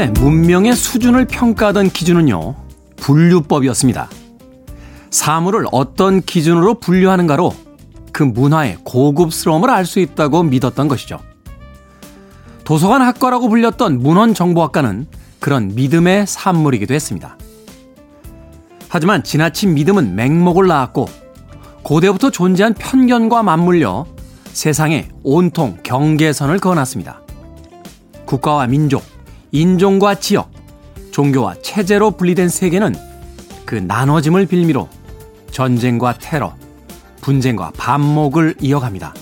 한때 문명의 수준을 평가하던 기준은요, 분류법이었습니다. 사물을 어떤 기준으로 분류하는가로 그 문화의 고급스러움을 알 수 있다고 믿었던 것이죠. 도서관 학과라고 불렸던 문헌정보학과는 그런 믿음의 산물이기도 했습니다. 하지만 지나친 믿음은 맹목을 낳았고 고대부터 존재한 편견과 맞물려 세상에 온통 경계선을 그어놨습니다. 국가와 민족, 인종과 지역, 종교와 체제로 분리된 세계는 그 나눠짐을 빌미로 전쟁과 테러, 분쟁과 반목을 이어갑니다.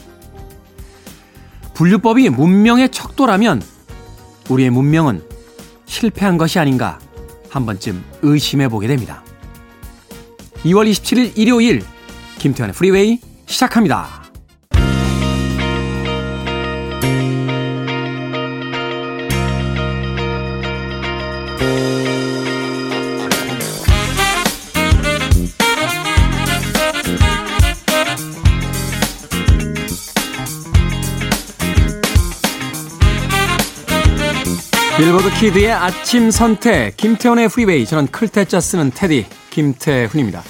분류법이 문명의 척도라면 우리의 문명은 실패한 것이 아닌가 한 번쯤 의심해 보게 됩니다. 2월 27일 일요일 김태환의 프리웨이 시작합니다. 빌보드 Kid의 아침 선택 김태훈의 Freeway 저는 클 태자 쓰는 테디 김태훈입니다.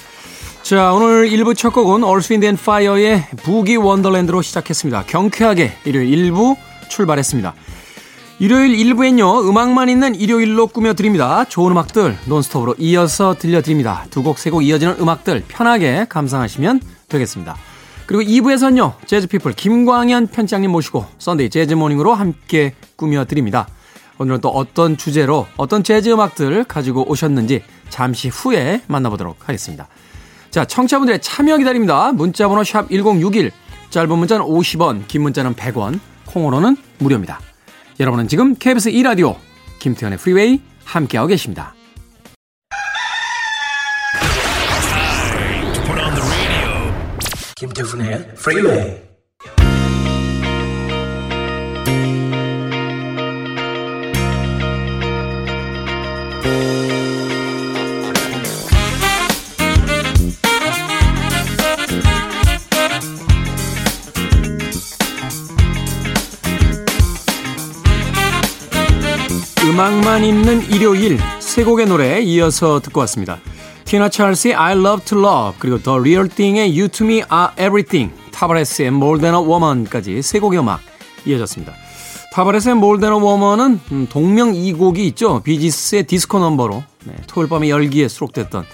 자 오늘 1부 첫 곡은 Earth, Wind & Fire의 Boogie Wonderland로 시작했습니다. 경쾌하게 일요일 1부 출발했습니다. 일요일 1부엔요 음악만 있는 일요일로 꾸며드립니다. 좋은 음악들 논스톱으로 이어서 들려드립니다. 두 곡 세곡 이어지는 음악들 편하게 감상하시면 되겠습니다. 그리고 2부에서는요 재즈피플 김광현 편집장님 모시고 Sunday 재즈 Morning으로 함께 꾸며드립니다. 오늘은 또 어떤 주제로 어떤 재즈 음악들 가지고 오셨는지 잠시 후에 만나보도록 하겠습니다. 자, 청취자분들의 참여 기다립니다. 문자번호 샵 1061, 짧은 문자는 50원, 긴 문자는 100원, 콩으로는 무료입니다. 여러분은 지금 KBS 2라디오 김태훈의 Freeway 함께하고 계십니다. 김태훈의 Freeway 음악만 있는 일요일 세 곡의 노래 이어서 듣고 왔습니다. 티나 찰스의 I Love to Love 그리고 The Real Thing의 You to Me Are Everything 타바레스의 More Than a Woman까지 세 곡의 음악 이어졌습니다. 타바레스의 More Than a Woman은 음, 동명 이곡이 있죠. 비지스의 디스코 넘버로 네, 토요일 밤의 열기에 수록됐던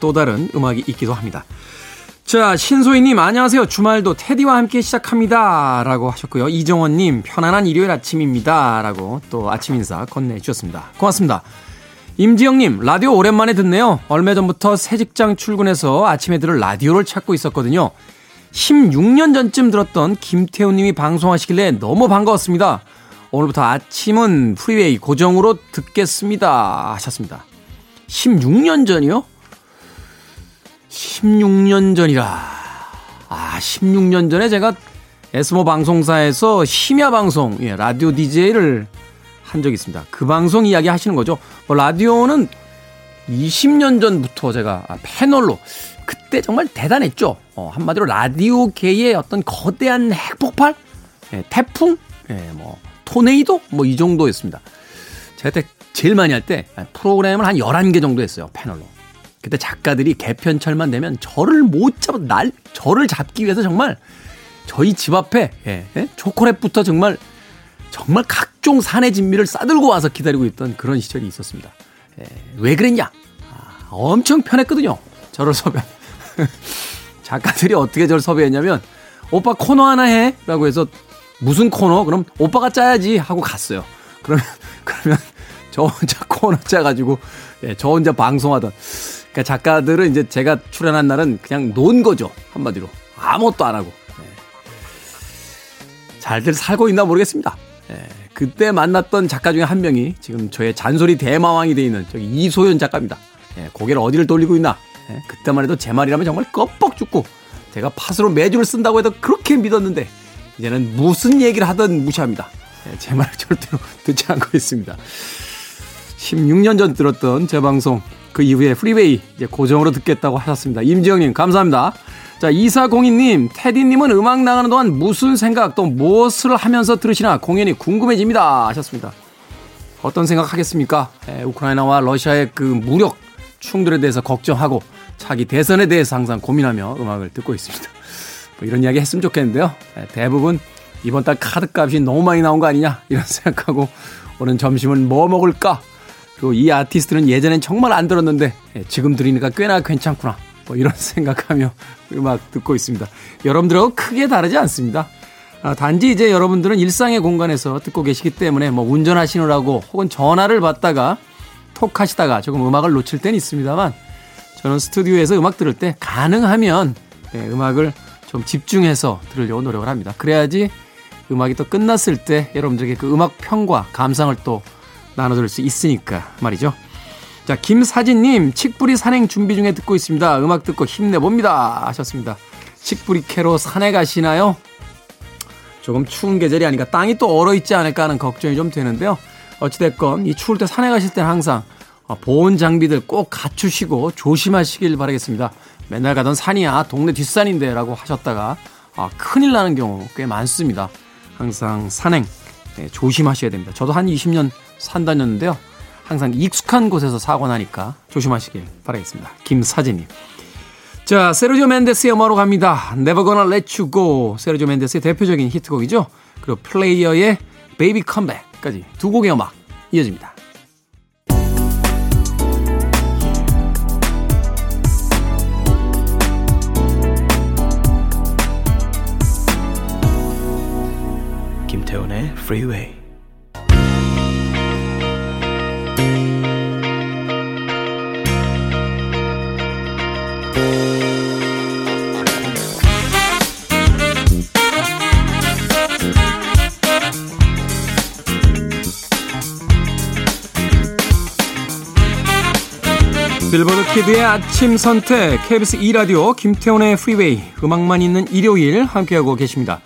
또 다른 음악이 있기도 합니다. 자, 신소희님, 안녕하세요. 주말도 테디와 함께 시작합니다. 라고 하셨고요. 이정원님, 편안한 일요일 아침입니다. 라고 또 아침 인사 건네주셨습니다. 고맙습니다. 임지영님, 라디오 오랜만에 듣네요. 얼마 전부터 새 직장 출근해서 아침에 들을 라디오를 찾고 있었거든요. 16년 전쯤 들었던 김태훈님이 방송하시길래 너무 반가웠습니다. 오늘부터 아침은 Freeway 고정으로 듣겠습니다. 하셨습니다. 16년 전이요? 16년 전이라. 아, 16년 전에 제가 S모 방송사에서 심야 방송, 예, 라디오 DJ를 한 적이 있습니다. 그 방송 이야기 하시는 거죠. 뭐 라디오는 20년 전부터 제가 아, 패널로 그때 정말 대단했죠. 어, 한마디로 라디오계의 어떤 거대한 핵폭발, 예, 태풍, 예, 뭐 토네이도 뭐 이 정도였습니다. 제가 그때 제일 많이 할 때 프로그램을 한 11개 정도 했어요. 패널로. 그때 작가들이 개편철만 되면 저를 못 잡아 날 저를 잡기 위해서 정말 저희 집 앞에 예, 예? 초콜릿부터 정말 정말 각종 산의 진미를 싸들고 와서 기다리고 있던 그런 시절이 있었습니다. 예, 왜 그랬냐? 아, 엄청 편했거든요. 저를 섭외. 작가들이 어떻게 저를 섭외했냐면 오빠 코너 하나 해? 라고 해서 무슨 코너? 그럼 오빠가 짜야지 하고 갔어요. 그러면 그러면 저 혼자 코너 짜가지고 예, 저 혼자 방송하던 그러니까 작가들은 이제 제가 출연한 날은 그냥 논 거죠. 한마디로. 아무것도 안 하고. 네. 잘들 살고 있나 모르겠습니다. 네. 그때 만났던 작가 중에 한 명이 지금 저의 잔소리 대마왕이 돼 있는 저기 이소연 작가입니다. 네. 고개를 어디를 돌리고 있나. 네. 그때만 해도 제 말이라면 정말 껍벅 죽고 제가 팥으로 매주를 쓴다고 해도 그렇게 믿었는데 이제는 무슨 얘기를 하든 무시합니다. 네. 제 말을 절대로 듣지 않고 있습니다. 16년 전 들었던 제 방송 그 이후에 Freeway 이제 고정으로 듣겠다고 하셨습니다. 임지영님 감사합니다. 자, 2402님, 테디님은 음악 나가는 동안 무슨 생각 또 무엇을 하면서 들으시나 공연히 궁금해집니다. 하셨습니다. 어떤 생각 하겠습니까? 에, 우크라이나와 러시아의 그 무력 충돌에 대해서 걱정하고 차기 대선에 대해서 항상 고민하며 음악을 듣고 있습니다. 뭐 이런 이야기 했으면 좋겠는데요. 에, 대부분 이번 달 카드 값이 너무 많이 나온 거 아니냐 이런 생각하고 오늘 점심은 뭐 먹을까? 그리고 이 아티스트는 예전엔 정말 안 들었는데 에, 지금 들으니까 꽤나 괜찮구나. 뭐 이런 생각하며 음악 듣고 있습니다. 여러분들하고 크게 다르지 않습니다. 아, 단지 이제 여러분들은 일상의 공간에서 듣고 계시기 때문에 뭐 운전하시느라고 혹은 전화를 받다가 톡 하시다가 조금 음악을 놓칠 때는 있습니다만 저는 스튜디오에서 음악 들을 때 가능하면 네, 음악을 좀 집중해서 들으려고 노력을 합니다. 그래야지 음악이 또 끝났을 때 여러분들에게 그 음악 평과 감상을 또 나눠드릴 수 있으니까 말이죠. 자, 김사진님, 칡뿌리 산행 준비 중에 듣고 있습니다. 음악 듣고 힘내봅니다. 하셨습니다. 칡뿌리 캐로 산에 가시나요? 조금 추운 계절이 아니까 땅이 또 얼어 있지 않을까 하는 걱정이 좀 되는데요. 어찌됐건 이 추울 때 산에 가실 때는 항상 어, 보온 장비들 꼭 갖추시고 조심하시길 바라겠습니다. 맨날 가던 산이야 동네 뒷산인데 라고 하셨다가 아, 큰일 나는 경우 꽤 많습니다. 항상 산행 네, 조심하셔야 됩니다. 저도 한 20년 산 다녔는데요. 항상 익숙한 곳에서 사고 나니까 조심하시길 바라겠습니다. 김사진님. 자, 세르지오 멘데스의 음악으로 갑니다. Never Gonna Let You Go. 세르지오 멘데스의 대표적인 히트곡이죠. 그리고 플레이어의 Baby Comeback까지 두 곡의 음악 이어집니다. 김태훈의 Freeway. 빌보드 Kid의 아침 선택 KBS 2라디오 김태훈의 Freeway 음악만 있는 일요일 함께하고 계십니다.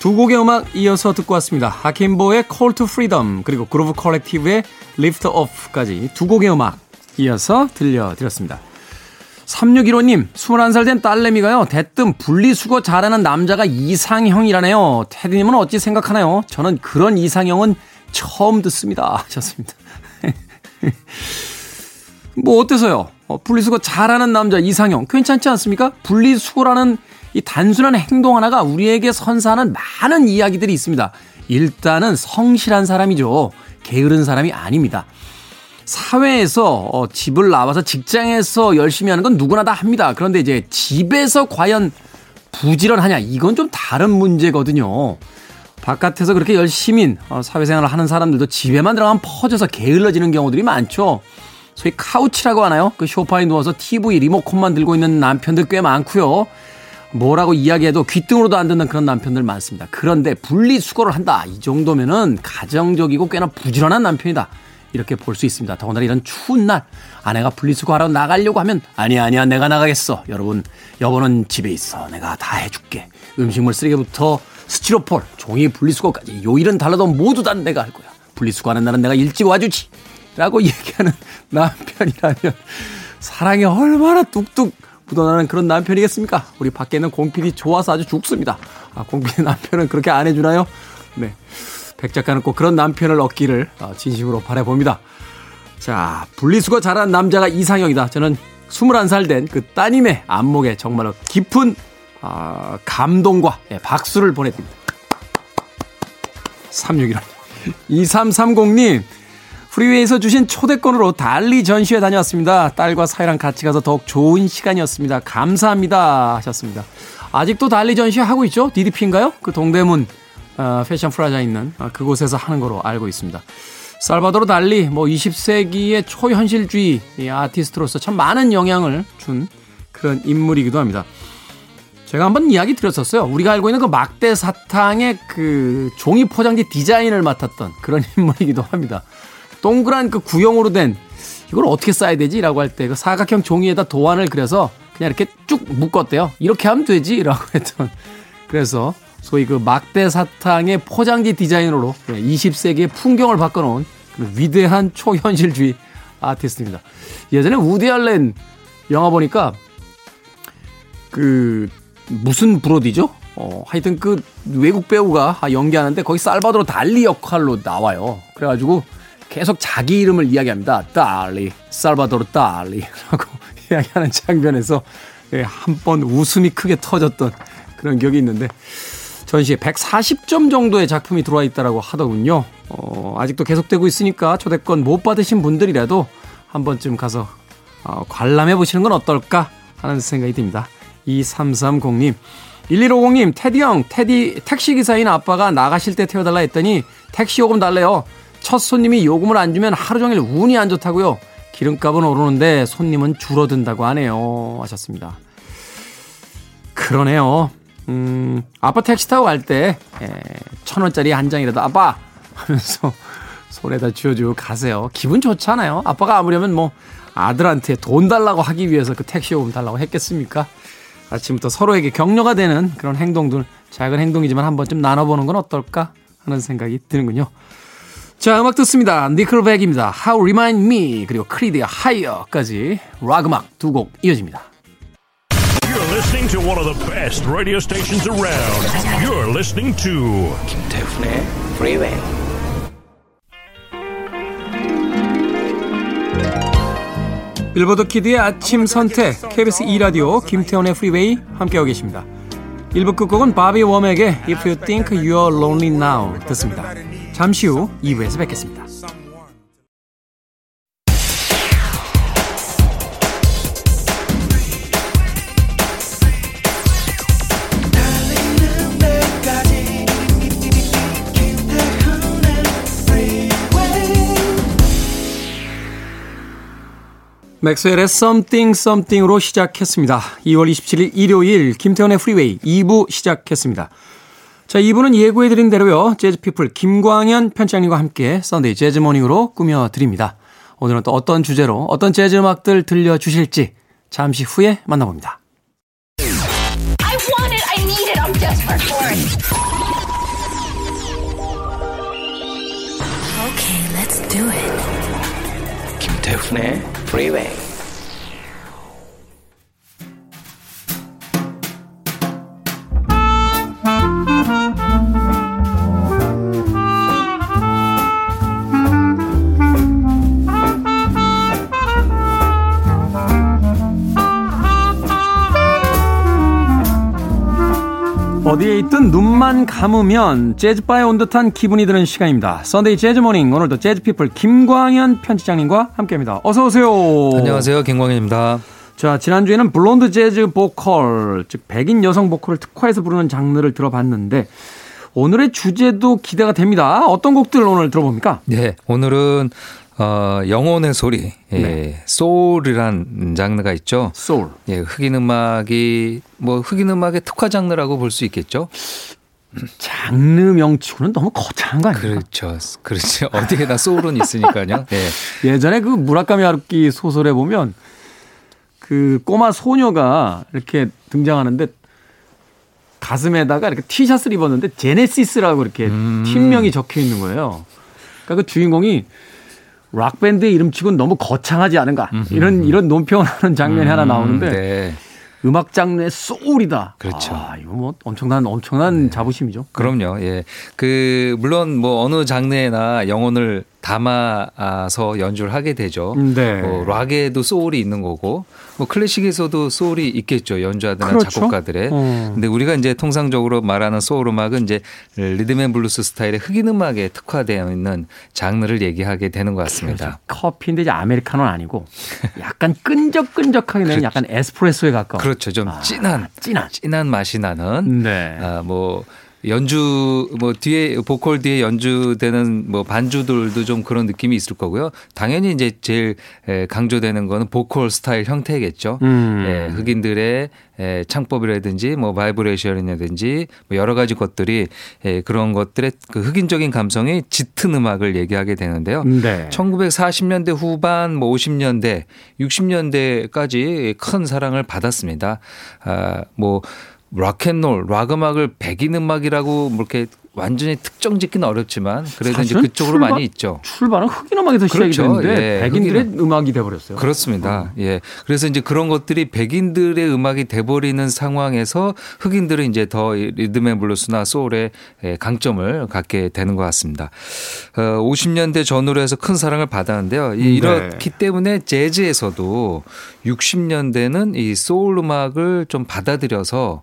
두 곡의 음악 이어서 듣고 왔습니다. 하킴보의 Call to Freedom 그리고 그루브 컬렉티브의 Lift Off까지 두 곡의 음악 이어서 들려드렸습니다. 3615님, 21살 된 딸내미가요, 대뜸 분리수거 잘하는 남자가 이상형이라네요. 테디님은 어찌 생각하나요? 저는 그런 이상형은 처음 듣습니다. 하셨습니다. 뭐 어때서요? 어, 분리수거 잘하는 남자 이상형 괜찮지 않습니까? 분리수거라는 이 단순한 행동 하나가 우리에게 선사하는 많은 이야기들이 있습니다. 일단은 성실한 사람이죠. 게으른 사람이 아닙니다. 사회에서 어, 집을 나와서 직장에서 열심히 하는 건 누구나 다 합니다. 그런데 이제 집에서 과연 부지런하냐 이건 좀 다른 문제거든요. 바깥에서 그렇게 열심히 어, 사회생활을 하는 사람들도 집에만 들어가면 퍼져서 게을러지는 경우들이 많죠. 소위 카우치라고 하나요? 그 쇼파에 누워서 TV 리모컨만 들고 있는 남편들 꽤 많고요. 뭐라고 이야기해도 귀등으로도 안 듣는 그런 남편들 많습니다. 그런데 분리수거를 한다. 이 정도면은 가정적이고 꽤나 부지런한 남편이다. 이렇게 볼 수 있습니다. 더군다나 이런 추운 날 아내가 분리수거하러 나가려고 하면 아니야 아니야 내가 나가겠어. 여러분 여보는 집에 있어. 내가 다 해줄게. 음식물 쓰레기부터 스티로폴, 종이 분리수거까지 요일은 달라도 모두 다 내가 할 거야. 분리수거하는 날은 내가 일찍 와주지. 라고 얘기하는 남편이라면 사랑이 얼마나 뚝뚝 묻어나는 그런 남편이겠습니까? 우리 밖에 있는 공필이 좋아서 아주 죽습니다. 아, 공필 남편은 그렇게 안 해주나요? 네. 백 작가는 꼭 그런 남편을 얻기를 어, 진심으로 바라봅니다. 자, 분리수거 잘하는 남자가 이상형이다. 저는 21살 된 그 따님의 안목에 정말로 깊은 어, 감동과 예, 박수를 보내드립니다. 361원. 2330님, 프리웨이에서 주신 초대권으로 달리 전시회 다녀왔습니다. 딸과 사이랑 같이 가서 더욱 좋은 시간이었습니다. 감사합니다. 하셨습니다. 아직도 달리 전시회 하고 있죠? DDP인가요? 그 동대문 어, 패션 프라자 있는 어, 그곳에서 하는 거로 알고 있습니다. 살바도르 달리 뭐 20세기의 초현실주의 아티스트로서 참 많은 영향을 준 그런 인물이기도 합니다. 제가 한번 이야기 드렸었어요. 우리가 알고 있는 그 막대 사탕의 그 종이 포장지 디자인을 맡았던 그런 인물이기도 합니다. 동그란 그 구형으로 된 이걸 어떻게 써야 되지? 라고 할 때 그 사각형 종이에다 도안을 그려서 그냥 이렇게 쭉 묶었대요. 이렇게 하면 되지? 라고 했던. 그래서 소위 그 막대 사탕의 포장지 디자이너로 20세기의 풍경을 바꿔놓은 그 위대한 초현실주의 아티스트입니다. 예전에 우디 알렌 영화 보니까 그 무슨 브로디죠? 어, 하여튼 그 외국 배우가 연기하는데 거기 살바도르 달리 역할로 나와요. 그래가지고 계속 자기 이름을 이야기합니다. 달리, 살바도르 달리라고 이야기하는 장면에서 예, 한번 웃음이 크게 터졌던 그런 기억이 있는데 전시에 140점 정도의 작품이 들어와 있다라고 하더군요. 어, 아직도 계속되고 있으니까 초대권 못 받으신 분들이라도 한 번쯤 가서 어, 관람해 보시는 건 어떨까 하는 생각이 듭니다. 2330님. 1150님, 테디 형, 테디 택시 기사인 아빠가 나가실 때 태워달라 했더니 택시 요금 달래요. 첫 손님이 요금을 안 주면 하루 종일 운이 안 좋다고요. 기름값은 오르는데 손님은 줄어든다고 하네요. 하셨습니다. 그러네요. 음, 아빠 택시 타고 갈 때, 예, 천 원짜리 한 장이라도 아빠! 하면서 손에다 쥐어주고 가세요. 기분 좋잖아요. 아빠가 아무려면 뭐 아들한테 돈 달라고 하기 위해서 그 택시 요금 달라고 했겠습니까? 아침부터 서로에게 격려가 되는 그런 행동들, 작은 행동이지만 한 번쯤 나눠보는 건 어떨까 하는 생각이 드는군요. 자, 음악 듣습니다. 니켈백입니다. How Remind Me 그리고 크리드의 Higher까지 락 음악 두 곡 이어집니다. You're listening to one of the best radio stations around. You're listening to 김태훈의 Freeway. 빌보드 Kid의 아침 선택 KBS 2 라디오 김태훈의 Freeway 함께하고 계십니다. 1부 끝곡은 바비 워맥의 If You Think You're Lonely Now 듣습니다. 잠시 후 2부에서 뵙겠습니다. 맥스웰의 Something Something으로 시작했습니다. 2월 27일 일요일 김태훈의 Freeway 2부 시작했습니다. 자, 2부는 예고해드린 대로요. 재즈피플 김광현 편장님과 함께 썬데이 재즈모닝으로 꾸며드립니다. 오늘은 또 어떤 주제로 어떤 재즈 음악들 들려주실지 잠시 후에 만나봅니다. I want it. I need it. I'm desperate for it. Okay, let's do it. 김태훈의 Freeway. 어디에 있든 눈만 감으면 재즈바에 온 듯한 기분이 드는 시간입니다. Sunday 재즈 Morning 오늘도 재즈피플 김광현 편집장님과 함께합니다. 어서 오세요. 안녕하세요. 김광현입니다. 자, 지난주에는 blonde 재즈 보컬, 즉 백인 여성 보컬을 특화해서 부르는 장르를 들어봤는데 오늘의 주제도 기대가 됩니다. 어떤 곡들 오늘 들어봅니까? 네, 오늘은 어, 영혼의 소리, 예, 네. 소울이란 장르가 있죠. 소울. 예, 흑인 음악이 뭐 흑인 음악의 특화 장르라고 볼 수 있겠죠. 장르 명 치고는 너무 거창한 거 아닙니까? 그렇죠, 그렇죠. 어디에나 소울은 있으니까요. 네, 예전에 그 무라카미 하루키 소설에 보면 그 꼬마 소녀가 이렇게 등장하는데 가슴에다가 이렇게 티셔츠를 입었는데 제네시스라고 이렇게 음. 팀명이 적혀 있는 거예요. 그러니까 그 주인공이 락 밴드의 이름치고는 너무 거창하지 않은가 이런 이런 논평을 하는 장면이 하나 나오는데 음, 네. 음악 장르의 소울이다. 그렇죠. 아, 이거 뭐 엄청난 엄청난 자부심이죠. 그럼요. 예. 그 물론 뭐 어느 장르에나 영혼을 담아서 연주를 하게 되죠. 네. 뭐 락에도 소울이 있는 거고 뭐 클래식에서도 소울이 있겠죠. 연주하거나 그렇죠. 작곡가들의. 어. 근데 우리가 이제 통상적으로 말하는 소울 음악은 이제 리듬앤블루스 스타일의 흑인 음악에 특화되어 있는 장르를 얘기하게 되는 것 같습니다. 커피인데 이제 아메리카노는 아니고 약간 끈적끈적하게 되는 약간 에스프레소에 가까운. 그렇죠. 좀 아, 진한 진한. 진한 맛이 나는 네. 아, 뭐 연주 뭐 뒤에 보컬 뒤에 연주되는 뭐 반주들도 좀 그런 느낌이 있을 거고요. 당연히 이제 제일 에, 강조되는 거는 보컬 스타일 형태겠죠. 음. 예, 흑인들의 에, 창법이라든지 뭐 바이브레이션이라든지 뭐 여러 가지 것들이 에, 그런 것들의 그 흑인적인 감성이 짙은 음악을 얘기하게 되는데요. 네. 1940년대 후반 뭐 50년대 60년대까지 큰 사랑을 받았습니다. 아, 뭐 락앤롤, 락 음악을 백인 음악이라고 뭐 이렇게 완전히 특정 짓기는 어렵지만 그래도 이제 그쪽으로 출발- 많이 있죠. 출발은 흑인 음악에서 시작이 그렇죠. 됐는데 예, 백인들의 흑인은- 음악이 돼버렸어요. 그렇습니다. 예. 그래서 이제 그런 것들이 백인들의 음악이 돼버리는 상황에서 흑인들은 이제 더이 리듬 앤 블루스나 소울의 예, 강점을 갖게 되는 것 같습니다. 어, 50년대 전후로 해서 큰 사랑을 받았는데요. 이- 네. 이렇기 때문에 재즈에서도 60년대는 이 소울 음악을 좀 받아들여서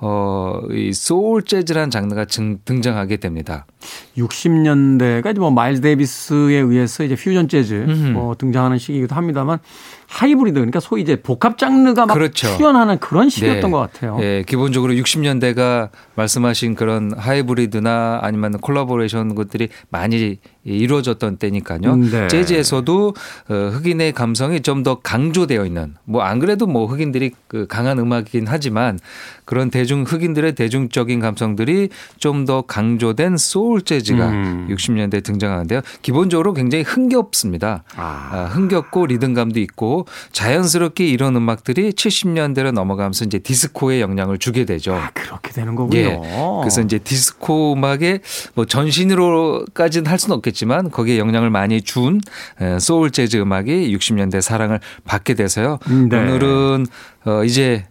어, 이 소울 재즈라는 장르가 증- 등장하게 됩니다. 60년대가 이제 뭐 마일스 데이비스에 의해서 이제 퓨전 재즈 음흠. 뭐 등장하는 시기이기도 합니다만 하이브리드 그러니까 소위 이제 복합 장르가 막 그렇죠. 출현하는 그런 시기였던 네. 것 같아요. 예, 기본적으로 60년대가 말씀하신 그런 하이브리드나 아니면 콜라보레이션 것들이 많이 이루어졌던 때니까요. 네. 재즈에서도 어, 흑인의 감성이 좀 더 강조되어 있는 뭐 안 그래도 뭐 흑인들이 그 강한 음악이긴 하지만 그런 대중 흑인들의 대중적인 감성들이 좀 더 강조된 소울 재즈가 음. 60년대에 등장하는데요. 기본적으로 굉장히 흥겹습니다. 아. 아, 흥겹고 리듬감도 있고 자연스럽게 이런 음악들이 70년대로 넘어가면서 이제 디스코에 영향을 주게 되죠. 아, 그렇게 되는 거군요. 예. 그래서 이제 디스코 음악의 뭐 전신으로까지는 할 수는 없겠지만 거기에 영향을 많이 준 에, 소울 재즈 음악이 60년대 사랑을 받게 돼서요. 음, 네. 오늘은 어 이제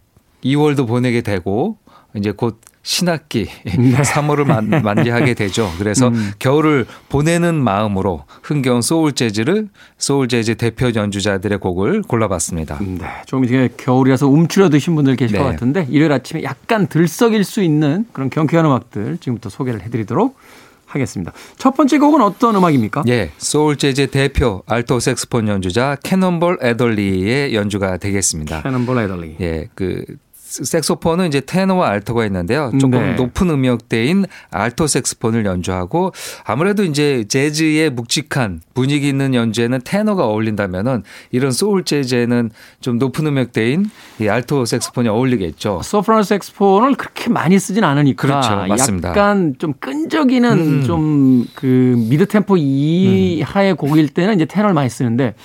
2월도 보내게 되고 이제 곧 신학기 네. 3월을 만, 만개하게 되죠. 그래서 음. 겨울을 보내는 마음으로 흥겨운 소울 재즈를 소울 재즈 대표 연주자들의 곡을 골라봤습니다. 네, 좀 이제 겨울이라서 움츠려 드신 분들 계실 네. 것 같은데 일요일 아침에 약간 들썩일 수 있는 그런 경쾌한 음악들 지금부터 소개를 해드리도록 하겠습니다. 첫 번째 곡은 어떤 음악입니까? 예, 소울 재즈 대표 알토 색스폰 연주자 캐넌볼 애덜리의 연주가 되겠습니다. 캐넌볼 애덜리. 예, 그 색소폰은 이제 테너와 알토가 있는데요. 조금 네. 높은 음역대인 알토 색스폰을 연주하고 아무래도 이제 재즈의 묵직한 분위기 있는 연주에는 테너가 어울린다면은 이런 소울 재즈에는 좀 높은 음역대인 이 알토 색스폰이 어울리겠죠. 소프라노 색스폰을 그렇게 많이 쓰진 않으니까 그렇죠. 맞습니다. 약간 좀 끈적이는 음. 좀그 mid tempo 이하의 곡일 때는 이제 테너를 많이 쓰는데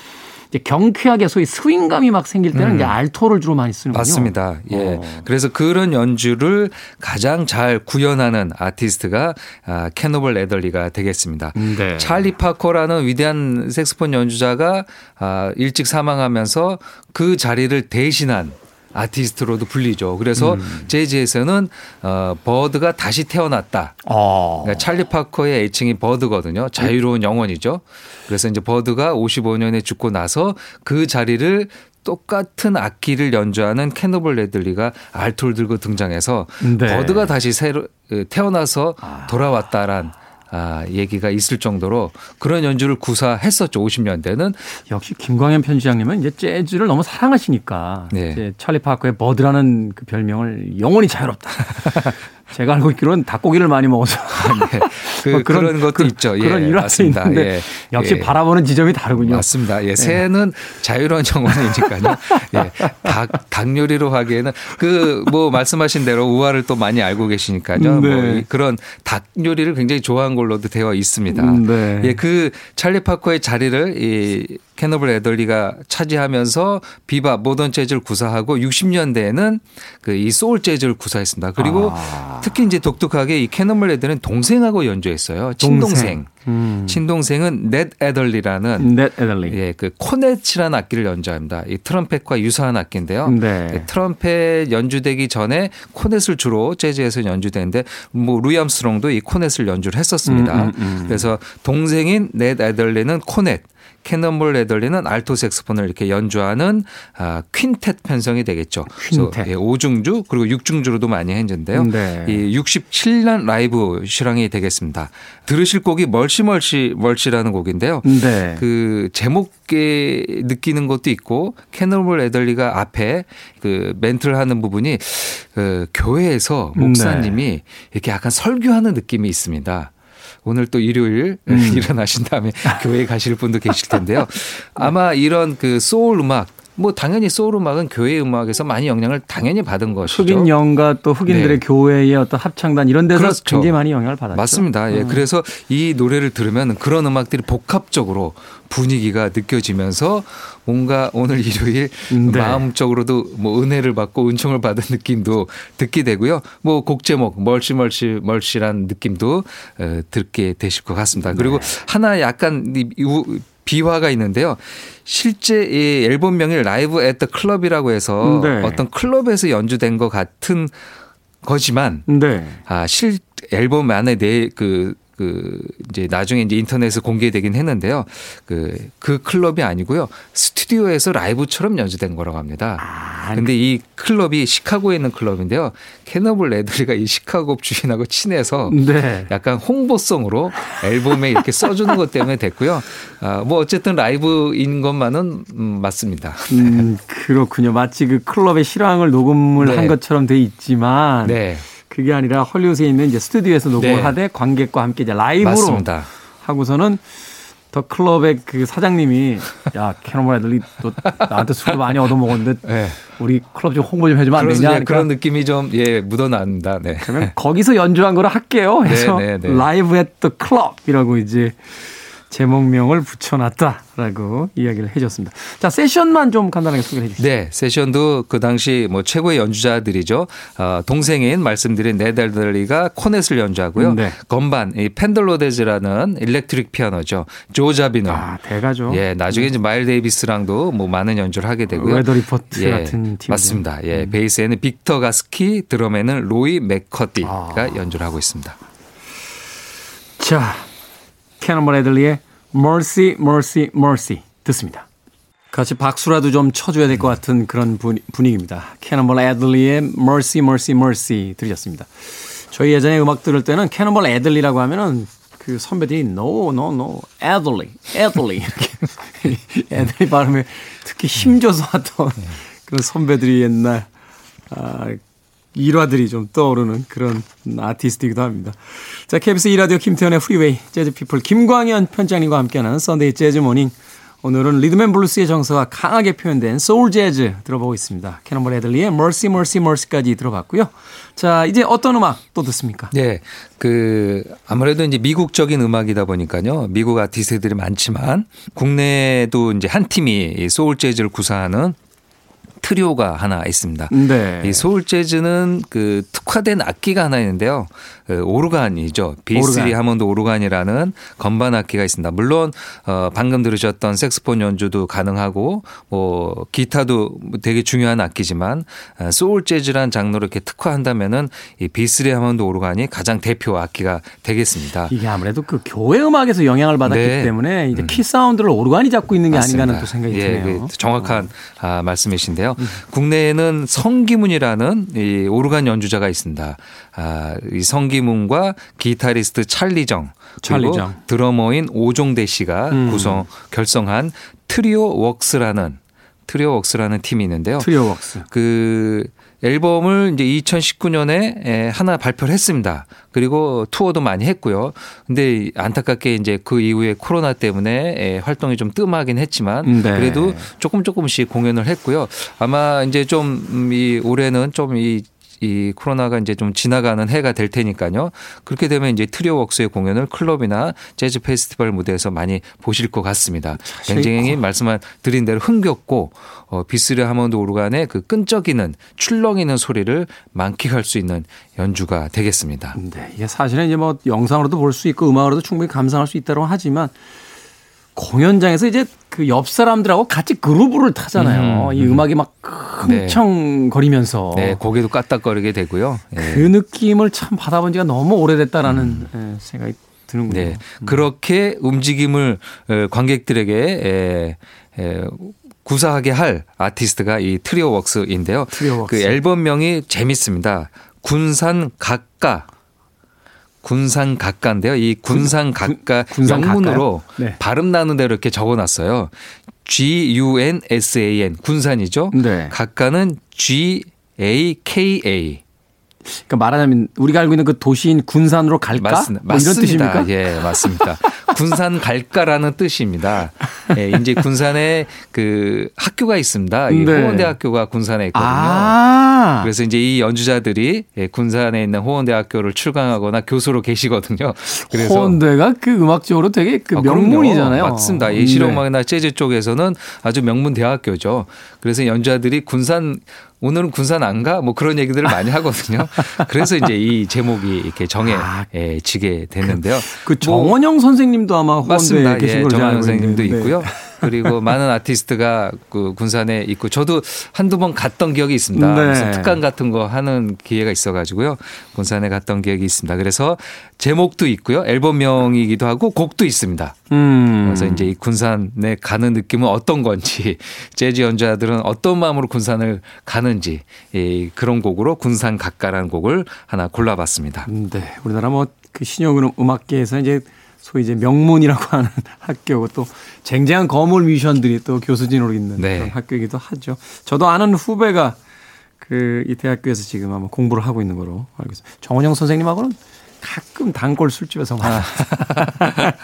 이제 경쾌하게 소위 스윙감이 막 생길 때는 이제 알토를 주로 많이 쓰는군요. 음. 맞습니다. 예. 어. 그래서 그런 연주를 가장 잘 구현하는 아티스트가 아, 캐넌볼 애덜리가 되겠습니다. 네. 찰리 파커라는 위대한 색스폰 연주자가 아, 일찍 사망하면서 그 자리를 대신한 아티스트로도 불리죠. 그래서 음. 재즈에서는 어, 버드가 다시 태어났다. 어. 그러니까 찰리 파커의 애칭이 버드거든요. 자유로운 영혼이죠. 그래서 이제 버드가 55년에 죽고 나서 그 자리를 똑같은 악기를 연주하는 캐노벌 레들리가 알토를 들고 등장해서 네. 버드가 다시 새로 태어나서 돌아왔다란 아, 얘기가 있을 정도로 그런 연주를 구사했었죠. 50년대는 역시 김광현 편지장님은 이제 재즈를 너무 사랑하시니까 네. 이제 찰리 파커의 버드라는 그 별명을 영원히 자유롭다. 제가 알고 있기로는 닭고기를 많이 먹어서 네. 그, 뭐런 것도 그- 있죠. 예, 그런 일화도 맞습니다. 있는데 예. 역시 예. 바라보는 지점이 다르군요. 맞습니다. 예, 새는 자유로운 영혼이니까요. 예, 닭, 닭 요리로 하기에는 그 뭐 말씀하신 대로 우화를 또 많이 알고 계시니까요. 네. 뭐 이- 그런 닭 요리를 굉장히 좋아한 걸로도 되어 있습니다. 음, 네. 예, 그 찰리 파커의 자리를 이 캐넌볼 애덜리가 차지하면서 비밥 모던 재즈를 구사하고 60년대에는 그 이 소울 재즈를 구사했습니다. 그리고 아. 특히 이제 독특하게 이 캐넌볼 애덜리는 동생하고 연주했어요. 친동생. 음. 친동생은 넷 애덜리라는 넷 애덜리. 예, 그 코넷이라는 악기를 연주합니다. 이 트럼펫과 유사한 악기인데요. 네. 예, 트럼펫 연주되기 전에 코넷을 주로 재즈에서 연주되는데 뭐 루이 암스트롱도 이 코넷을 연주를 했었습니다. 음, 음, 음. 그래서 동생인 넷 애덜리는 코넷, 캐넌볼 애덜리는 알토 색스폰을 이렇게 연주하는 아, 퀸텟 편성이 되겠죠. 퀸텟. 예, 5중주 그리고 6중주로도 많이 했는데요. 네. 이 67년 라이브 실황이 되겠습니다. 들으실 곡이 Mercy Mercy Mercy라는 곡인데요. 네. 그 제목에 느끼는 것도 있고 캐넌볼 애덜리가 앞에 그 멘트를 하는 부분이 그 교회에서 목사님이 이렇게 약간 설교하는 느낌이 있습니다. 오늘 또 일요일 일어나신 다음에 교회에 가실 분도 계실 텐데요. 아마 이런 그 소울 음악 뭐 당연히 소울 음악은 교회 음악에서 많이 영향을 당연히 받은 것이죠. 흑인 영가 또 흑인들의 네. 교회의 어떤 합창단 이런 데서 그렇죠. 굉장히 많이 영향을 받았죠. 맞습니다. 음. 예. 그래서 이 노래를 들으면 그런 음악들이 복합적으로 분위기가 느껴지면서 뭔가 오늘 일요일 네. 마음적으로도 뭐 은혜를 받고 은총을 받은 느낌도 듣게 되고요. 뭐 곡 제목 멀시멀시 멀시란 느낌도 어, 듣게 되실 것 같습니다. 그리고 네. 하나 약간 비화가 있는데요. 실제 이 앨범명이 라이브 앳더 클럽이라고 해서 네. 어떤 클럽에서 연주된 것 같은 거지만 네. 아, 실 앨범 안에 내 그, 그, 이제 나중에 이제 인터넷에 공개되긴 했는데요. 그, 그 클럽이 아니고요. 스튜디오에서 라이브처럼 연주된 거라고 합니다. 아, 근데 이 클럽이 시카고에 있는 클럽인데요. 캐너블 레드리가 이 시카고 주인하고 친해서 네. 약간 홍보성으로 앨범에 이렇게 써주는 것 때문에 됐고요. 아, 뭐 어쨌든 라이브인 것만은 음, 맞습니다. 음, 그렇군요. 마치 그 클럽의 실황을 녹음을 네. 한 것처럼 돼 있지만 네. 그게 아니라 헐리우드에 있는 이제 스튜디오에서 녹음을 네. 하되 관객과 함께 이제 라이브로 맞습니다. 하고서는 더 클럽의 그 사장님이 야 캐넌볼 애덜리 또 나한테 술을 많이 얻어먹었는데 네. 우리 클럽 좀 홍보 좀 해주면 안 되냐? 하니까 그런 느낌이 좀 예, 묻어납니다. 네. 그러면 거기서 연주한 거를 할게요. 해서 네, 네, 네. Live at the Club이라고 이제 제목명을 붙여놨다라고 이야기를 해줬습니다. 자 세션만 좀 간단하게 소개해 주시죠. 네, 세션도 그 당시 뭐 최고의 연주자들이죠. 어, 동생인 말씀드린 넷 애덜리가 코넷을 연주하고요. 네. 건반 이 펜더 로즈라는 일렉트릭 피아노죠. 조 자비눌. 아 대가죠. 예, 나중에 이제 마일스 데이비스랑도 뭐 많은 연주를 하게 되고요. 웨더 리포트 예, 같은. 음. 맞습니다. 예, 베이스에는 빅터 가스키, 드럼에는 로이 맥커디가 아. 연주를 하고 있습니다. 자, 캐넌볼 애덜리의 Mercy, Mercy, Mercy 듣습니다. 같이 박수라도 좀 쳐줘야 될 것 같은 그런 분, 분위기입니다. 캐논볼 애들리의 Mercy, Mercy, Mercy 들으셨습니다. 저희 예전에 음악 들을 때는 캐논볼 애들리라고 하면은 그 선배들이 No, No, No, 애들리, 애들리 이렇게 애들리 발음에 특히 힘줘서 하던 그런 선배들이 옛날 아, 일화들이 좀 떠오르는 그런 아티스트이기도 합니다. 자, KBS 2라디오 김태현의 프리웨이 재즈피플 김광현 편집장님과 함께하는 썬데이 재즈 모닝 오늘은 리듬앤블루스의 정서가 강하게 표현된 소울 재즈 들어보고 있습니다. 캐넌볼 애덜리의 Mercy Mercy Mercy까지 들어봤고요. 자, 이제 어떤 음악 또 듣습니까? 네. 그 아무래도 이제 미국적인 음악이다 보니까요. 미국 아티스트들이 많지만 국내에도 이제 한 팀이 이 소울 재즈를 구사하는 트리오가 하나 있습니다. 네. 이 소울 재즈는 그 특화된 악기가 하나 있는데요. 그 오르간이죠. B3 오르간. 하몬드 오르간이라는 건반 악기가 있습니다. 물론 어 방금 들으셨던 색스폰 연주도 가능하고 뭐 기타도 되게 중요한 악기지만 어, 소울 재즈란 장르로 이렇게 특화한다면은 이 B3 하몬드 오르간이 가장 대표 악기가 되겠습니다. 이게 아무래도 그 교회 음악에서 영향을 받았기 네. 때문에 이제 key sound를 오르간이 잡고 있는 게 아닌가 하는 또 생각이 예, 드네요. 그 정확한 아, 말씀이신데요. 국내에는 성기문이라는 이 오르간 연주자가 있습니다. 아, 이 성기문과 기타리스트 찰리정 그리고 찰리정. 드러머인 오종대 씨가 음. 구성 결성한 트리오 웍스라는 트리오 웍스라는 팀이 있는데요. 트리오 웍스. 그 앨범을 이제 2019년에 하나 발표를 했습니다. 그리고 투어도 많이 했고요. 근데 안타깝게 이제 그 이후에 코로나 때문에 활동이 좀 뜸하긴 했지만 네. 그래도 조금 조금씩 공연을 했고요. 아마 이제 좀 이 올해는 좀 이 이 코로나가 이제 좀 지나가는 해가 될 테니까요. 그렇게 되면 이제 트리오 웍스의 공연을 클럽이나 재즈 페스티벌 무대에서 많이 보실 것 같습니다. 굉장히 말씀한 드린 대로 흥겹고 어, 비스르 하몬드 오르간의 그 끈적이는 출렁이는 소리를 만끽할 수 있는 연주가 되겠습니다. 네, 이게 사실은 이제 뭐 영상으로도 볼 수 있고 음악으로도 충분히 감상할 수 있다고 하지만 공연장에서 이제 그 옆 사람들하고 같이 그루브를 타잖아요. 음, 이 음악이 막 네. 흥청거리면서 네, 고개도 까딱거리게 되고요. 예. 그 느낌을 참 받아본 지가 너무 오래됐다라는 예, 생각이 드는군요. 네. 그렇게 움직임을 어, 관객들에게 에, 에, 구사하게 할 아티스트가 이 트리오 웍스인데요. 트리오 웍스. 그 앨범명이 재밌습니다. 군산 각가. 군산 각가인데요. 이 군산 각가 군산 영문으로? 네. 발음 나는 대로 이렇게 적어 놨어요. G U N S A N 군산이죠. 네. 각가는 G A K A. 그러니까 말하자면 우리가 알고 있는 그 도시인 군산으로 갈까? 맞습니다. 뭐 이런. 뜻입니까? 예, 맞습니다. 군산 갈까라는 뜻입니다. 예, 이제 군산에 그 학교가 있습니다. 이 네. 호원대학교가 군산에 있거든요. 아. 그래서 이제 이 연주자들이 예, 군산에 있는 호원대학교를 출강하거나 교수로 계시거든요. 그래서 호원대가 그 음악적으로 되게 그 아. 명문이잖아요. 맞습니다. 네. 이 실용음악이나 재즈 쪽에서는 아주 명문 대학교죠. 그래서 연주자들이 군산 오늘은 군산 안 가? 뭐 그런 얘기들을 많이 하거든요. 그래서 이제 이 제목이 이렇게 정해 아. 예, 지게 됐는데요. 그뭐 정원영 선생님 도 아마 호원대에 맞습니다. 계신 예, 걸로 정원 알고 선생님도 있는데. 있고요. 그리고 많은 아티스트가 그 군산에 있고 저도 한두 번 갔던 기억이 있습니다. 네. 무슨 특강 같은 거 하는 기회가 있어 가지고요. 군산에 갔던 기억이 있습니다. 그래서 제목도 있고요. 앨범명이기도 하고 곡도 있습니다. 음. 그래서 이제 이 군산에 가는 느낌은 어떤 건지 재즈 연주자들은 어떤 마음으로 군산을 가는지 이 그런 곡으로 군산 가까라는 곡을 하나 골라봤습니다. 네. 우리나라 뭐 그 신용 음악계에서 이제 소위 이제 명문이라고 하는 학교고 또 쟁쟁한 거물 뮤지션들이 또 교수진으로 있는 네. 그런 학교이기도 하죠. 저도 아는 후배가 그 이 대학교에서 지금 아마 공부를 하고 있는 거로 알고 있습니다. 정원영 선생님하고는 가끔 단골 술집에서 만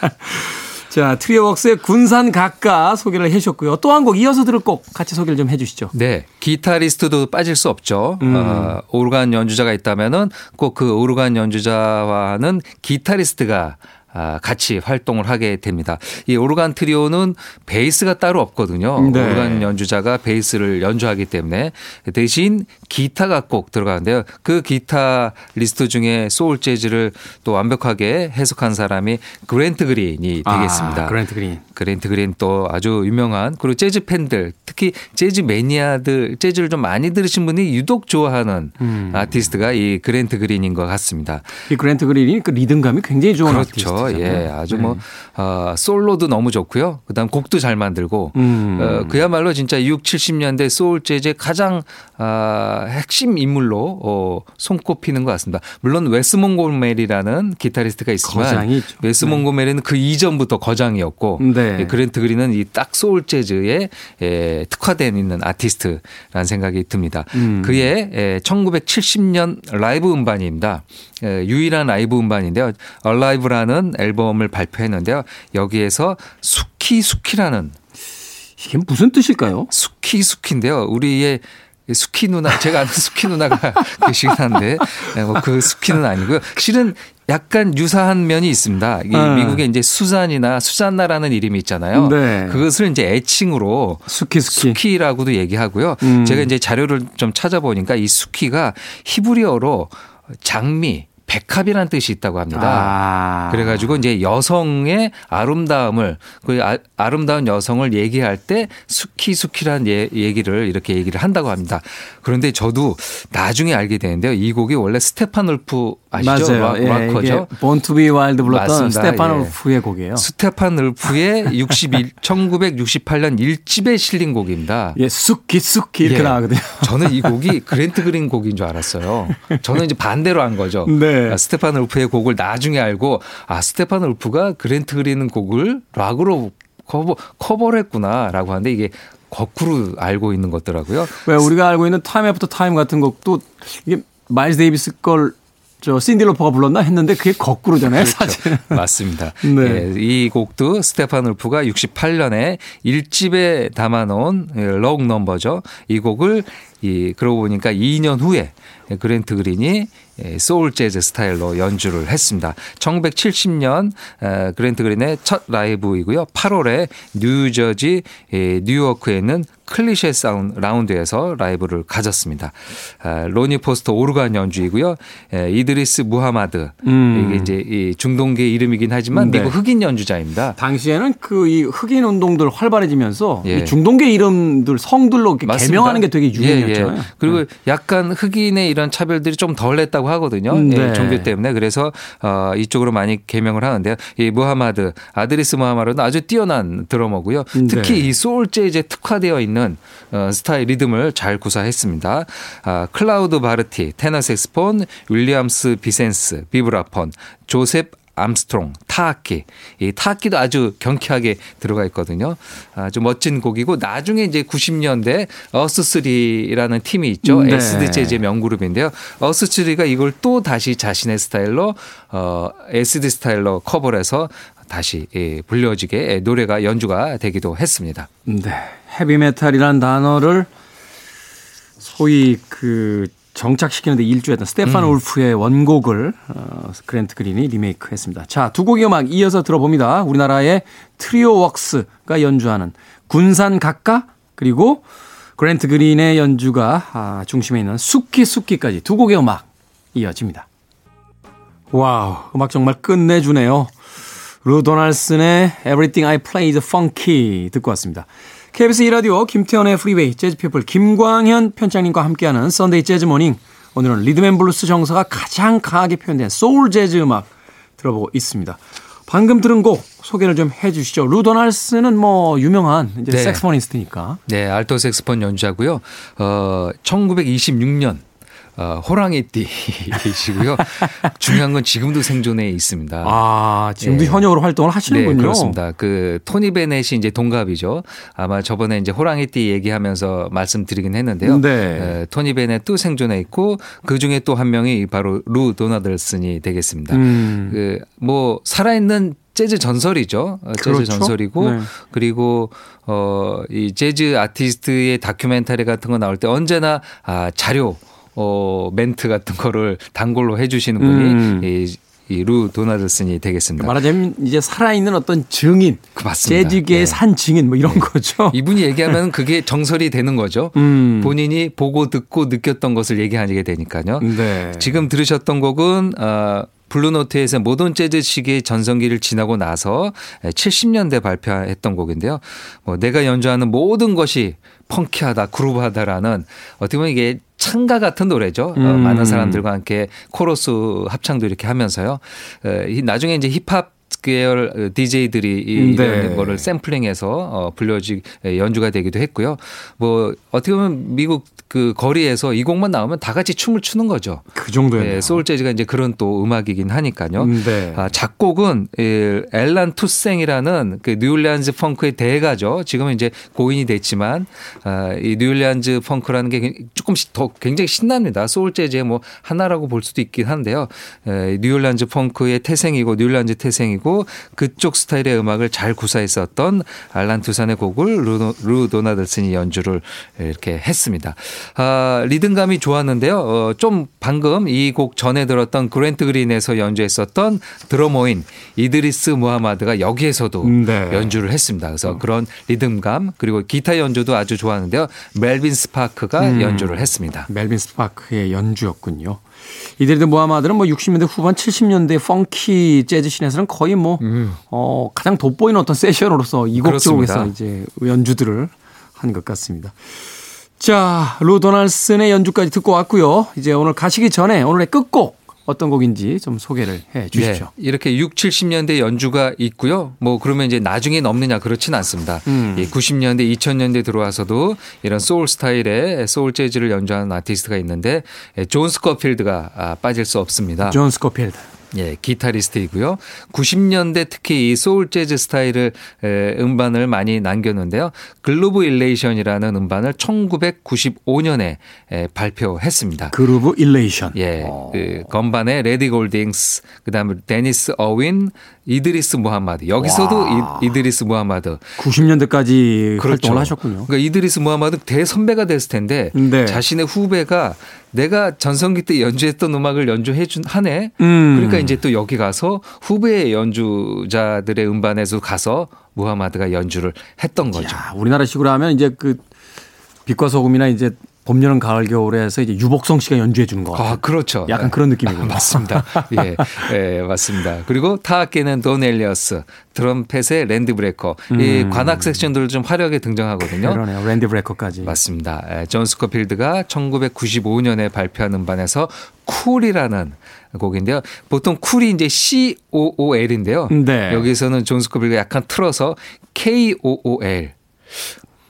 자, 트리오웍스의 군산 가까 소개를 해 주셨고요. 또 한 곡 이어서 들을 곡 같이 소개를 좀 해 주시죠. 네, 기타리스트도 빠질 수 없죠. 음. 어, 오르간 연주자가 있다면은 꼭 그 오르간 연주자와는 기타리스트가 아, 같이 활동을 하게 됩니다. 이 오르간 트리오는 베이스가 따로 없거든요. 네. 오르간 연주자가 베이스를 연주하기 때문에 대신 기타가 꼭 들어가는데요. 그 기타리스트 중에 소울 재즈를 또 완벽하게 해석한 사람이 그랜트 그린이 되겠습니다. 아, 그랜트 그린. 그랜트 그린 또 아주 유명한 그리고 재즈 팬들 특히 재즈 매니아들 재즈를 좀 많이 들으신 분이 유독 좋아하는 음. 아티스트가 이 그랜트 그린인 것 같습니다. 이 그랜트 그린이 그 리듬감이 굉장히 좋은 그렇죠. 아티스트 잖아요. 예, 아주 네. 뭐 어, 솔로도 너무 좋고요. 그다음 곡도 잘 만들고 음. 어, 그야말로 진짜 6, 70년대 소울 재즈의 가장 아, 핵심 인물로 어, 손꼽히는 것 같습니다. 물론 웨스 몽고메리라는 기타리스트가 있지만. 웨스 몽고메리는 그 이전부터 거장이었고 네. 예, 그랜트 그린은 이 딱 소울 재즈에 예, 특화된 있는 아티스트라는 생각이 듭니다. 음. 그의 예, 1970년 라이브 음반입니다. 예, 유일한 라이브 음반인데요. Alive라는 앨범을 발표했는데요. 여기에서 수키 수키라는 이게 무슨 뜻일까요? 수키 수키인데요. 우리의 수키 누나 제가 아는 수키 누나가 계시긴 한데 네, 뭐 그 수키는 아니고요. 실은 약간 유사한 면이 있습니다. 이 아. 미국에 이제 수잔이나 수잔나라는 이름이 있잖아요. 네. 그것을 이제 애칭으로 수키 수키. 수키 라고도 얘기하고요. 음. 제가 이제 자료를 좀 찾아보니까 이 수키가 히브리어로 장미, 백합이라는 뜻이 있다고 합니다. 아. 그래가지고 이제 여성의 아름다움을 그 아, 아름다운 여성을 얘기할 때 수키 수키라는 예, 얘기를 이렇게 얘기를 한다고 합니다. 그런데 저도 나중에 알게 되는데요. 이 곡이 원래 스테판 울프 아시죠? 맞아요. 락, 예, 락커죠. Born to Be Wild 불렀던 맞습니다. 스테판 예. 울프의 곡이에요. 스테판 울프의 61 1968년 1집에 실린 곡입니다. 예, 수키 수키 이렇게 예. 나가거든요. 저는 이 곡이 그랜트 그린 곡인 줄 알았어요. 저는 이제 반대로 한 거죠. 네. 아, 스테판 울프의 곡을 나중에 알고 아 스테판 울프가 그랜트 그린 곡을 락으로 커버 커버를 했구나라고 하는데 이게 거꾸로 알고 있는 것더라고요. 왜 우리가 알고 있는 Time After Time 같은 곡도 이게 마일스 데이비스 걸 저 신디 로퍼가 불렀나 했는데 그게 거꾸로잖아요, 사실은. 맞습니다. 네. 예, 이 곡도 스테판 울프가 68년에 1집에 담아놓은 예, 록 넘버죠. 이 곡을 이 그러고 보니까 2년 후에 그랜트 그린이 예, 소울 재즈 스타일로 연주를 했습니다. 1970년 에, 그랜트 그린의 첫 라이브이고요. 8월에 뉴저지 예, 뉴어크에 있는 클리셰 사운드 라운지에서 라이브를 가졌습니다. 아, 로니 포스터 오르간 연주이고요. 에, 이드리스 무하마드 음. 이게 이제 이 중동계 이름이긴 하지만 네. 미국 흑인 연주자입니다. 당시에는 그 이 흑인 운동들 활발해지면서 예. 이 중동계 이름들 성들로. 개명하는 게 되게 유행이었잖아요. 예, 예. 그리고 약간 흑인의 이런 차별들이 좀 덜했다고 하거든요. 음, 예, 네. 종교 때문에 그래서 어, 이쪽으로 많이 개명을 하는데요. 이 무하마드 이드리스 무하마드는 아주 뛰어난 드러머고요. 특히 네. 이 소울 재즈에 특화되어 있는 어, 스타일 리듬을 잘 구사했습니다. 아, 클로드 바티, 테너 색스폰, 윌리엄 비벤스, 비브라폰, 조셉 암스트롱, 타악기. 이 타악기도 아주 경쾌하게 들어가 있거든요. 아주 멋진 곡이고 나중에 이제 90년대 어스3라는 팀이 있죠. 네. acid 재즈의 명그룹인데요. 어스3가 이걸 또 다시 자신의 스타일로 어 acid 스타일로 커버를 해서 다시 예, 불려지게 예, 노래가 연주가 되기도 했습니다. 네. 헤비메탈이라는 단어를 소위 그 정착시키는데 일조했던 스테판 음. 울프의 원곡을 어, 그랜트 그린이 리메이크했습니다. 자, 두 곡의 음악 이어서 들어봅니다. 우리나라의 트리오 웍스가 연주하는 군산 각가 그리고 그랜트 그린의 연주가 아, 중심에 있는 수키 수키까지 두 곡의 음악 이어집니다. 와우, 음악 정말 끝내주네요. 루 도널슨의 Everything I Play is Funky 듣고 왔습니다. KBS 2라디오 김태훈의 프리웨이 재즈피플 김광현 편집장님과 함께하는 썬데이 재즈 모닝 오늘은 리듬 앤 블루스 정서가 가장 강하게 표현된 소울 재즈 음악 들어보고 있습니다. 방금 들은 곡 소개를 좀 해주시죠. 루 도널슨은 뭐 유명한 이제 네. 색스포니스트니까. 네, 알토 색스폰 연주하고요. 어, 1926년 어, 호랑이띠이시고요. 중요한 건 지금도 생존해 있습니다. 아 지금도 네. 현역으로 활동을 하시는군요. 네, 그렇습니다. 그 토니 베넷이 이제 동갑이죠. 아마 저번에 이제 호랑이띠 얘기하면서 말씀드리긴 했는데요. 네. 에, 토니 베넷도 생존해 있고 그 중에 또 한 명이 바로 루 도나들슨이 되겠습니다. 음. 그뭐 살아있는 재즈 전설이죠. 어, 재즈 그렇죠. 전설이고 네. 그리고 어 이 재즈 아티스트의 다큐멘터리 같은 거 나올 때 언제나 아 자료 어 멘트 같은 거를 단골로 해주시는 분이 음. 이, 이 루 도널슨이 되겠습니다. 말하자면 이제 살아있는 어떤 증인, 그 맞습니다. 재즈계의 네. 산 증인 뭐 이런 거죠. 이분이 얘기하면 그게 정설이 되는 거죠. 음. 본인이 보고 듣고 느꼈던 것을 얘기하게 되니까요. 네. 지금 들으셨던 곡은 어, 블루노트에서 모던 재즈 시기의 전성기를 지나고 나서 70년대 발표했던 곡인데요. 뭐 내가 연주하는 모든 것이 펑키하다, 그루브하다라는 어떻게 보면 이게 창가 같은 노래죠. 어, 음. 많은 사람들과 함께 코러스 합창도 이렇게 하면서요. 어, 이 나중에 이제 힙합 계열 DJ들이 이 네. 이런 거를 샘플링해서 어 불려지 연주가 되기도 했고요. 뭐 어떻게 보면 미국 그 거리에서 이 곡만 나오면 다 같이 춤을 추는 거죠. 그 정도예요. 예, 소울 재즈가 이제 그런 또 음악이긴 하니까요. 네. 아, 작곡은 이 앨런 투생이라는 그 뉴올리안즈 펑크의 대가죠. 지금은 이제 고인이 됐지만 아, 이 뉴올리안즈 펑크라는 게 조금씩 더 굉장히 신납니다. 소울 재즈의 뭐 하나라고 볼 수도 있긴 한데요. 에, 뉴올리안즈 펑크의 태생이고 뉴올리안즈 태생이고 그쪽 스타일의 음악을 잘 구사했었던 앨런 투생의 곡을 루, 루 도널드슨이 연주를 이렇게 했습니다. 아, 리듬감이 좋았는데요. 어, 좀 방금 이 곡 전에 들었던 그랜트 그린에서 연주했었던 드러머인 이드리스 무하마드가 여기에서도 네. 연주를 했습니다. 그래서 그런 리듬감 그리고 기타 연주도 아주 좋았는데요. 멜빈 스파크가 연주를 했습니다. 멜빈 스파크의 연주였군요. 이드리스 무하마드는 뭐 60년대 후반 70년대 펑키 재즈 씬에서는 거의 뭐 어, 가장 돋보이는 어떤 세션으로서 이곡 그렇습니다. 쪽에서 이제 연주들을 한 것 같습니다. 자, 루 도널드슨의 연주까지 듣고 왔고요. 이제 오늘 가시기 전에 오늘의 끝곡 어떤 곡인지 좀 소개를 해 주십시오. 네, 이렇게 6, 70년대 연주가 있고요. 뭐 그러면 이제 나중에 없느냐 그렇진 않습니다. 음. 이 90년대, 2000년대 들어와서도 이런 소울 스타일의 소울 재즈를 연주하는 아티스트가 있는데 예, 존 스코필드가 아, 빠질 수 없습니다. 존 스코필드. 예, 기타리스트이고요. 90년대 특히 이 소울 재즈 스타일을 에, 음반을 많이 남겼는데요. Groove Elation이라는 음반을 1995년에 에, 발표했습니다. Groove Elation. 예, 어. 그 건반에 래리 골딩스, 그다음에 데니스 어윈, 이드리스 무함마드. 여기서도 이, 이드리스 무함마드. 90년대까지 그렇죠. 활동을 하셨군요. 그러니까 이드리스 무함마드 대선배가 됐을 텐데 네. 자신의 후배가 내가 전성기 때 연주했던 음악을 연주해 준 하네. 음. 그러니까 이제 또 여기 가서 후배의 연주자들의 음반에서 가서 무함마드가 연주를 했던 거죠. 야, 우리나라식으로 하면 이제 그 빛과 소금이나 이제 봄, 여름, 가을, 겨울에서 이제 유복성 씨가 연주해 주는 거. 아, 그렇죠. 약간 그런 느낌이군요. 맞습니다. 예, 예, 맞습니다. 그리고 타악기는 돈 엘리어스, 트럼펫의 랜디 브레커, 이 관악 섹션들 좀 화려하게 등장하거든요. 음. 그러네요. 랜디 브레커까지. 맞습니다. 예, 존 스코필드가 1995년에 발표한 음반에서 Kool이라는 곡인데요. 보통 cool이 이제 C-O-O-L인데요. 네. 여기서는 존 스코필드가 약간 틀어서 K-O-O-L.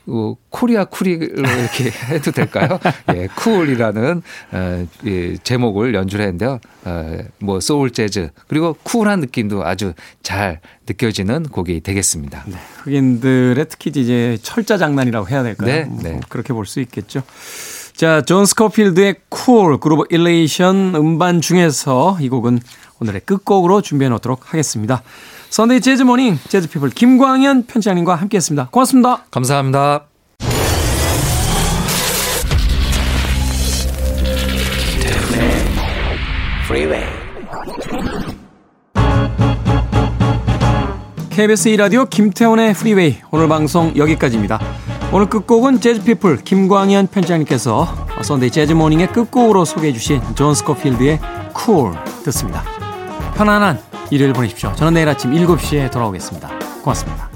어, 코리아 쿨이로 이렇게 해도 될까요? 예, Kool이라는 어, 예, 제목을 연주를 했는데요. 어, 뭐 소울 재즈 그리고 쿨한 느낌도 아주 잘 느껴지는 곡이 되겠습니다. 네, 흑인들의 특히 이제 철자 장난이라고 해야 될까요? 네, 뭐 네. 그렇게 볼 수 있겠죠. 자, 존 스코필드의 Kool Groove Elation 음반 중에서 이 곡은 오늘의 끝곡으로 준비해 놓도록 하겠습니다. 선데이 재즈 모닝 재즈 피플 김광현 편집장님과 함께 했습니다. 고맙습니다. 감사합니다. KBS 2라디오 김태훈의 프리웨이 오늘 방송 여기까지입니다. 오늘 끝곡은 재즈피플 김광현 편집장님께서 썬데이 재즈모닝의 끝곡으로 소개해 주신 존 스코필드의 Kool 듣습니다. 편안한 일요일 보내십시오. 저는 내일 아침 7시에 돌아오겠습니다. 고맙습니다.